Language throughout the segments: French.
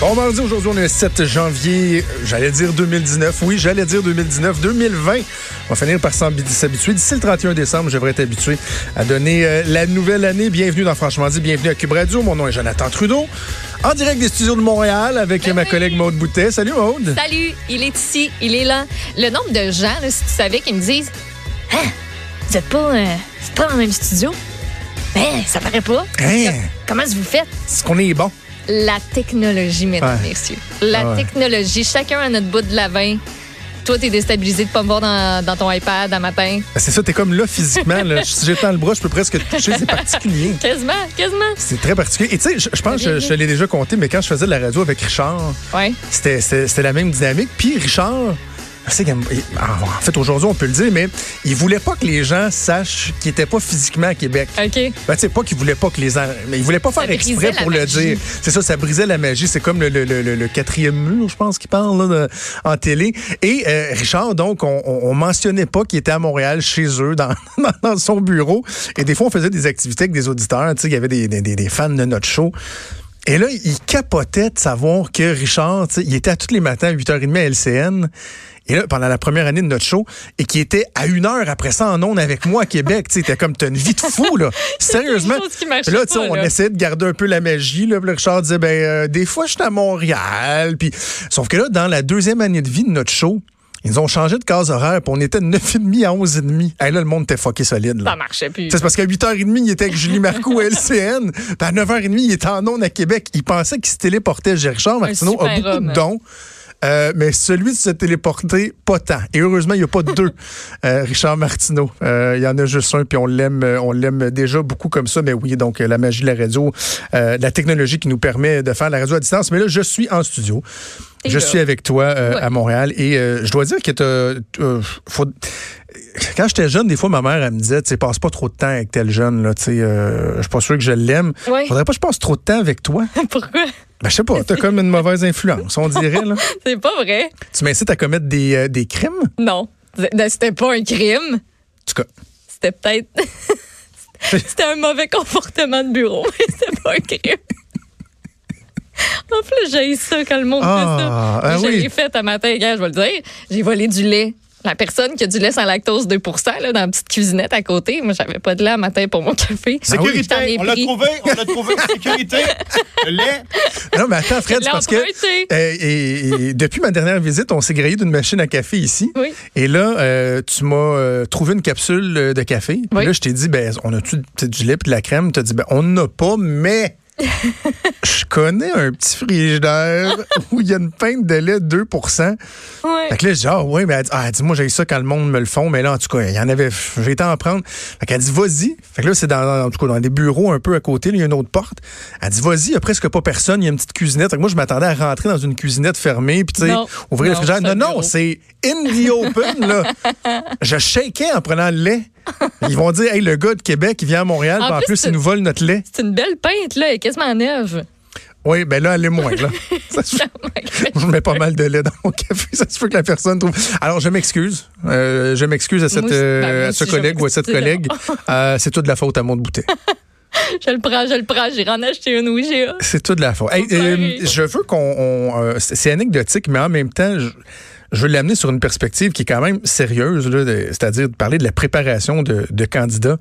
Bon mardi, aujourd'hui, on est le 7 janvier, j'allais dire 2019. Oui, j'allais dire 2019. 2020, on va finir par s'habituer. D'ici le 31 décembre, je devrais être habitué à donner euh, la nouvelle année. Bienvenue dans Franchement dit, bienvenue à Cube Radio. Mon nom est Jonathan Trudeau. En direct des studios de Montréal avec Ben ma oui. collègue Maude Boutet. Salut Maude. Salut, il est ici, il est là. Le nombre de gens, là, si tu savais, qui me disent Hein, vous êtes pas, euh, vous êtes pas dans le même studio? Ben, ça paraît pas. Hein? Comment vous faites? Est-ce qu'on est bon? La technologie, mesdames, Ouais. messieurs. La Ah ouais. technologie. Chacun à notre bout de la vin. Toi, t'es déstabilisé de pas me voir dans, dans ton iPad un matin. Ben, C'est ça, t'es comme là physiquement. Là. si j'étends le bras, je peux presque te toucher. C'est particulier. Quasiment, quasiment. C'est très particulier. Et tu sais, je, je pense que je, l'ai déjà compté, mais quand je faisais de la radio avec Richard, Ouais. c'était la même dynamique. Puis Richard, il- en fait, aujourd'hui, on peut le dire, mais il voulait pas que les gens sachent qu'il était pas physiquement à Québec. OK. Ben, tu sais, pas qu'il voulait pas que les. en- Mais il voulait pas faire exprès pour le dire. C'est ça, ça brisait la magie. C'est comme le, le- le- quatrième mur, je pense, qu'il parle là, de- en télé. Et euh, Richard, donc, on, on, on mentionnait pas qu'il était à Montréal, chez eux, dans, dans son bureau. Et des fois, on faisait des activités avec des auditeurs. Tu sais, il y avait des- des- des fans de notre show. Et là, il capotait de savoir que Richard, il était à tous les matins à 8h30 à LCN. Et là, pendant la première année de notre show, et qui était à une heure après ça en ondes avec moi à Québec. Tu sais, comme, t'as une vie de fou, là. Sérieusement. là, tu sais, pas, on essayait de garder un peu la magie. Là. Là, Richard disait, ben, euh, des fois, je suis à Montréal. Puis, sauf que là, dans la deuxième année de vie de notre show, ils ont changé de case horaire, puis on était de 9h30 à 11h30. Hey, là, le monde était fucké solide. Là. Ça marchait plus. C'est parce qu'à 8h30, il était avec Julie Marcoux à LCN. Puis à 9h30, il était en ondes à Québec. Il pensait qu'il se téléportait. Richard Martineau a beaucoup homme. de dons. Euh, mais celui de se téléporter, pas tant. Et heureusement, il n'y a pas deux euh, Richard Martineau. Euh, il y en a juste un, puis on l'aime, on l'aime déjà beaucoup comme ça. Mais oui, donc la magie de la radio, la technologie qui nous permet de faire la radio à distance. Mais là, je suis en studio. Je là. suis avec toi euh, Ouais. à Montréal et euh, je dois dire que t'as, euh, faut- quand j'étais jeune, des fois ma mère elle me disait, tu sais, passe pas trop de temps avec tel jeune là, tu sais, euh, je suis pas sûr que je l'aime. Ouais. Faudrait pas que je passe trop de temps avec toi? Pourquoi? Ben je sais pas, t'as comme une mauvaise influence, on dirait là. C'est pas vrai. Tu m'incites à commettre des, des crimes? Non. C'était pas un crime. En tout cas, C'était peut-être. C'était un mauvais comportement de bureau, mais c'était pas un crime. En plus, j'ai ça quand le monde Ah, fait ça. ah je oui. l'ai fait un matin, gars, je vais le dire. J'ai volé du lait. La personne qui a du lait sans lactose 2 là, dans la petite cuisinette à côté. Moi, j'avais pas de lait à matin pour mon café. Ah oui. Sécurité, on l'a trouvé, on l'a trouvé. Sécurité, le lait. non mais attends Fred, Je parce que euh, et, et depuis ma dernière visite, on s'est grillé d'une machine à café ici. Oui. Et là, euh, tu m'as euh, trouvé une capsule euh, de café. Puis Oui. là, je t'ai dit, ben, on a-tu du lait et de la crème? Tu as dit, ben, on n'en a pas, mais je connais un petit frigidaire où il y a une pinte de lait 2 Ouais. Fait que là, je dis, ah oui, mais elle dit, ah, dis-moi, j'ai ça quand le monde me le font, mais là, en tout cas, il y en avait, j'ai été en prendre. Fait qu'elle dit, vas-y. Fait que là, c'est dans, en tout cas, dans des bureaux un peu à côté, là, il y a une autre porte. Elle dit, vas-y, il y a presque pas personne, il y a une petite cuisinette. Fait que moi, je m'attendais à rentrer dans une cuisinette fermée, puis tu sais, Non. ouvrir le Non, frigidaire. c'est un Non, non, c'est in the open, là. je shakeais en prenant le lait. Ils vont dire, hey, le gars de Québec, il vient à Montréal, En puis en plus, plus, il nous vole notre lait. C'est une belle peinte, là. Elle est quasiment neuve. Oui, ben là, elle est moins, là. Ça se Je mets pas mal de lait dans mon café. Ça se peut que la personne trouve. Alors, je m'excuse. Euh, je m'excuse à, cette, aussi. euh, Ben, à ce collègue ou à cette collègue. Euh, c'est tout de la faute à mon bouteille. je le prends, je le prends. J'irai en acheter une, oui, j'ai C'est tout de la faute. Hey, je veux qu'on. on, c'est c'est anecdotique, mais en même temps, je, je veux l'amener sur une perspective qui est quand même sérieuse, c'est-à-dire de parler de la préparation de, de candidats.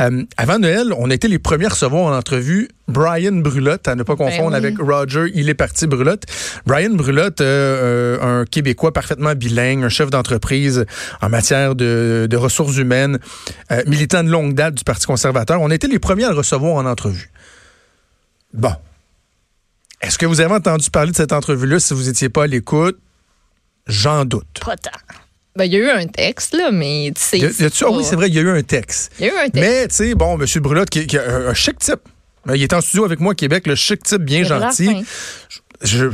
Euh, avant Noël, on a été les premiers à recevoir en entrevue Brian Brulotte, à ne pas confondre Ben oui. avec Roger, il est parti Brulotte. Brian Brulotte, euh, euh, un Québécois parfaitement bilingue, un chef d'entreprise en matière de, de ressources humaines, euh, militant de longue date du Parti conservateur. On a été les premiers à le recevoir en entrevue. Bon. Est-ce que vous avez entendu parler de cette entrevue-là si vous n'étiez pas à l'écoute? J'en doute. Pas tant. Ben, il y a eu un texte, là, mais tu sais. Ah oui, c'est vrai, il y a eu un texte. Il y a eu un texte. Mais, tu sais, bon, M. Brulotte, qui, qui a un, un chic type. Il est en studio avec moi à Québec, le chic type bien de gentil. je,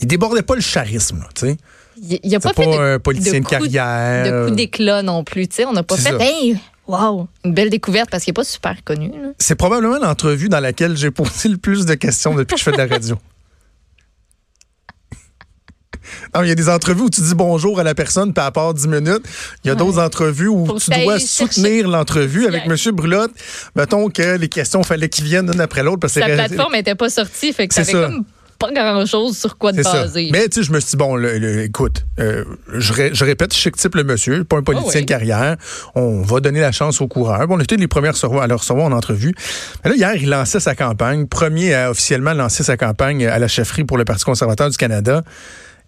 il débordait pas le charisme, là, tu sais. Il n'y a pas, pas fait de, un politicien de coups- carrière. de coups d'éclat non plus. tu sais. On n'a pas fait, hey, wow, une belle découverte parce qu'il n'est pas super connu. C'est probablement l'entrevue dans laquelle j'ai posé le plus de questions depuis que je fais de la radio. Non, il y a des entrevues où tu dis bonjour à la personne, puis à part 10 minutes. Il y a d'autres entrevues où Faut tu dois soutenir l'entrevue avec Yeah. M. Brulotte. Mettons que les questions, fallait qu'ils viennent l'une après l'autre. parce que Sa c'est- plateforme n'était pas sortie, fait que comme pas grand-chose sur quoi ça. baser. Mais tu sais, je me suis dit, bon, le- le- écoute, euh, je, ré- je répète, chic type le monsieur, pas un politicien Oh oui. de carrière. On va donner la chance aux coureurs. Bon, on était les premiers à le recevoir en entrevue. Mais là, hier, il lançait sa campagne. Premier à officiellement lancer sa campagne à la chefferie pour le Parti conservateur du Canada.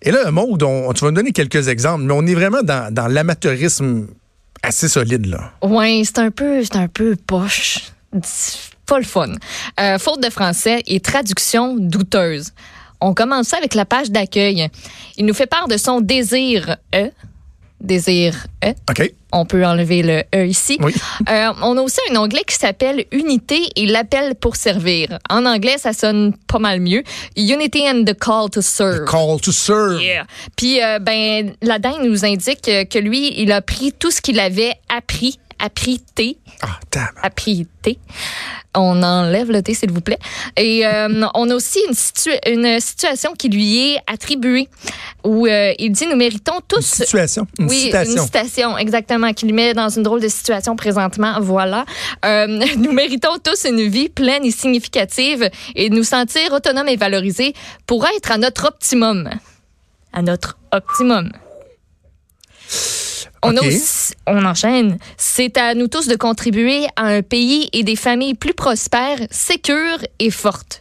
Et là, Maud, on- tu vas me donner quelques exemples, mais on est vraiment dans, dans l'amateurisme assez solide, là. Ouais, c'est un peu, un peu poche. Pas le fun. Euh, faute de français et traduction douteuse. On commence ça avec la page d'accueil. Il nous fait part de son désir E. Désir E. OK? On peut enlever le E ici. Oui. Euh, on a aussi un onglet qui s'appelle Unité et l'appel pour servir. En anglais, ça sonne pas mal mieux. Unity and the call to serve. Call to serve. Yeah. Puis, euh, ben, la dame nous indique que lui, il a pris tout ce qu'il avait appris, appris T, Ah, T. On enlève le T, s'il vous plaît. Et euh, on a aussi une, une situation qui lui est attribuée où euh, il dit nous méritons tous. Une situation. Une oui, citation. une citation, exactement, qui lui met dans une drôle de situation présentement. Voilà. Euh, nous méritons tous une vie pleine et significative et nous sentir autonomes et valorisés pour être à notre optimum. À notre optimum. On, aussi- enchaîne. C'est à nous tous de contribuer à un pays et des familles plus prospères, sécures et fortes.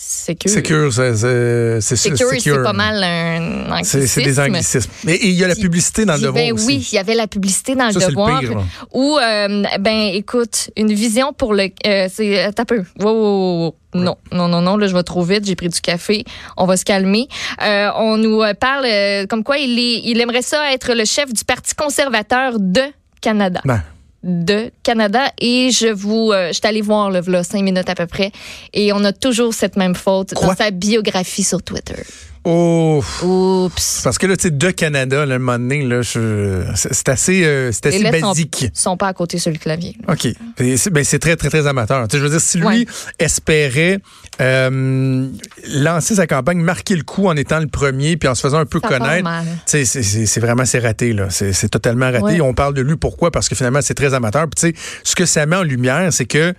Sécures. Secure, c'est c'est- c'est Secure, c'est secure. pas mal un C'est c'est des anglicisme. anglicismes. Mais et il y a la publicité dans le Puis, devoir ben aussi. oui, il y avait la publicité dans Ça, le c'est le devoir. Où, euh, ben, écoute, une vision pour le. Euh, c'est. T'as peu. Wow, wow, wow, wow. Non, non, non, non, là, je vais trop vite. J'ai pris du café. On va se calmer. Euh, on nous euh, parle euh, comme quoi il, est, il aimerait ça être le chef du Parti conservateur de Canada. Ben, De Canada. Et je vous. Euh, je suis allée voir, là, là, cinq minutes à peu près. Et on a toujours cette même faute Quoi? dans sa biographie sur Twitter. Oh, Oups. parce que là, tu sais, de Canada, là, un moment donné, là, c'est assez, euh, c'est assez lettres sont- basique. sont pas à côté sur le clavier. là. OK. C'est ben, c'est très, très, très amateur. Tu sais, je veux dire, si lui Ouais. espérait euh, lancer sa campagne, marquer le coup en étant le premier, puis en se faisant un peu Ça connaître, mal. tu sais, c'est- vraiment, c'est raté, là. C'est c'est totalement raté. Ouais. On parle de lui, pourquoi? Parce que finalement, c'est très amateur. Puis, tu sais, ce que ça met en lumière, c'est que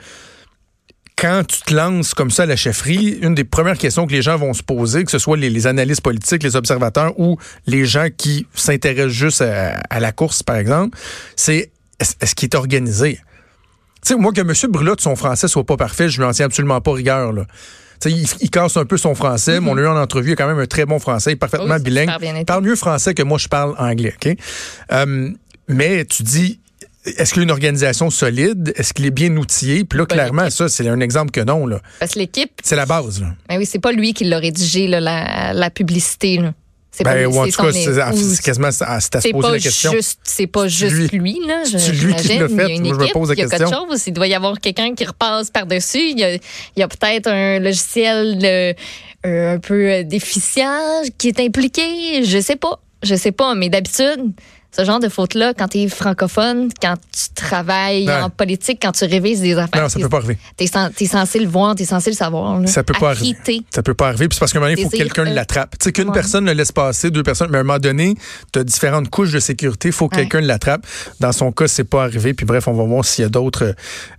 quand tu te lances comme ça à la chefferie, une des premières questions que les gens vont se poser, que ce soit les, les analystes politiques, les observateurs ou les gens qui s'intéressent juste à, à la course, par exemple, c'est est-ce qu'il est organisé? Tu sais, moi, que M. Brulotte, son français soit pas parfait, je lui en tiens absolument pas rigueur, là. Il, il casse un peu son français, mais on l'a eu en entrevue, il a quand même un très bon français, il est parfaitement bilingue. Il parle mieux français que moi, je parle anglais, OK? Euh, mais tu dis, est-ce qu'il y a une organisation solide? Est-ce qu'il est bien outillé? Puis là, clairement, ça, c'est un exemple que non, là. Parce que l'équipe, C'est la base, là. ben oui, c'est pas lui qui l'a rédigé, là, la, la publicité. là. C'est pas Ben, ou en tout cas, c'est ah, c'est quasiment c'est à se poser pas la question. juste, c'est pas juste lui- lui, là. je- c'est lui qui l'a Il y a fait. une Moi, je me équipe, pose la il y a question. quelque chose. Il doit y avoir quelqu'un qui repasse par-dessus. Il y a, a peut-être un logiciel euh, euh, un peu euh, déficient qui est impliqué. Je sais pas. Je sais pas, mais d'habitude, ce genre de faute-là, quand tu es francophone, quand tu travailles Ouais. en politique, quand tu révises des affaires, Non, ça peut pas arriver. sen- t'es censé le voir, t'es censé le savoir. là. Ça peut pas arriver. Ça peut pas arriver. Puis c'est parce qu'à un moment donné, il faut que quelqu'un euh, l'attrape. Tu sais, qu'une ouais. personne le laisse passer, deux personnes, mais à un moment donné, tu as différentes couches de sécurité. Il faut que Ouais. quelqu'un l'attrape. Dans son cas, c'est pas arrivé. Puis bref, on va voir s'il y a d'autres.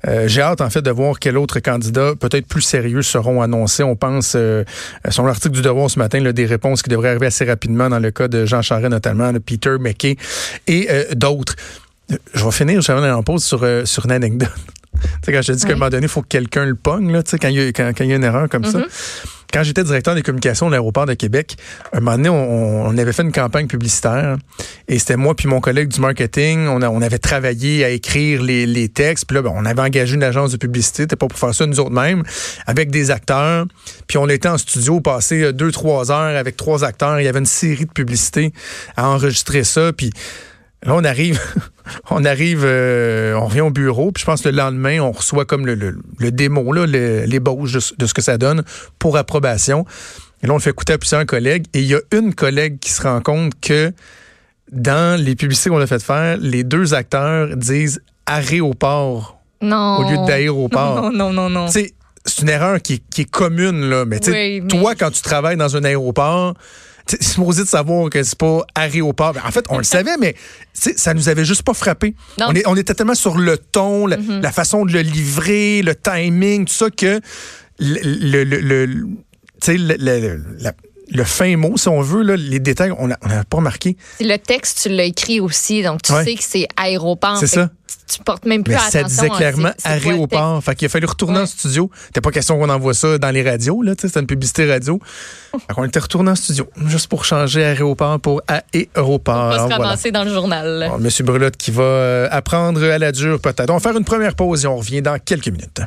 euh, J'ai hâte, en fait, de voir quel autre candidat, peut-être plus sérieux, seront annoncés. On pense, euh, sur l'article du Devoir ce matin, là, des réponses qui devraient arriver assez rapidement dans le cas de Jean Charest, notamment, de Peter McKay et euh, d'autres. Euh, Je vais finir, j'avais en pause sur, euh, sur une anecdote. tu sais, quand je te dis qu'à un moment donné, il faut que quelqu'un le pogne, là, tu sais, quand il y a, quand, quand il y a une erreur comme ça. Quand j'étais directeur des communications de l'aéroport de Québec, un moment donné, on, on avait fait une campagne publicitaire et c'était moi puis mon collègue du marketing. On, a- on avait travaillé à écrire les, les textes. Puis là, ben, on avait engagé une agence de publicité. C'était pas pour faire ça nous autres mêmes, avec des acteurs. Puis on était en studio, passé euh, deux, trois heures avec trois acteurs. Il y avait une série de publicités à enregistrer ça. Puis Là, on arrive, on arrive, euh, on revient au bureau, puis je pense que le lendemain, on reçoit comme le, le, le démo, là, l'ébauche de, ce- de ce que ça donne pour approbation. Et là, on le fait écouter à plusieurs collègues. Et il y a une collègue qui se rend compte que dans les publicités qu'on a fait faire, les deux acteurs disent aéroport Non. au lieu d'aéroport. Non, non, non, non. Tu sais, c'est une erreur qui, est- qui est commune, là. Mais, Oui, mais- toi, quand tu travailles dans un aéroport, supposé de savoir que c'est pas aéroport. Ben, en fait, on le savait, mais ça nous avait juste pas frappé. On, est- on était tellement sur le ton, la, la façon de le livrer, le timing, tout ça, que le, le, le- la- le fin mot, si on veut, là, les détails, on n'avait pas remarqué. Le texte, tu l'as écrit aussi, donc tu Ouais. sais que c'est aéroport. C'est ça. Tu, portes même plus Mais attention. ça disait à clairement aéroport. Fait qu'il a fallu retourner en studio. C'était pas question qu'on envoie ça dans les radios, là. tu sais, C'était une publicité radio. Fait qu'on était retourné en studio, juste pour changer aéroport pour aéroport. On va se voilà. dans le journal. Bon, Monsieur Brelotte qui va euh, apprendre à la dure peut-être. On va faire une première pause et on revient dans quelques minutes.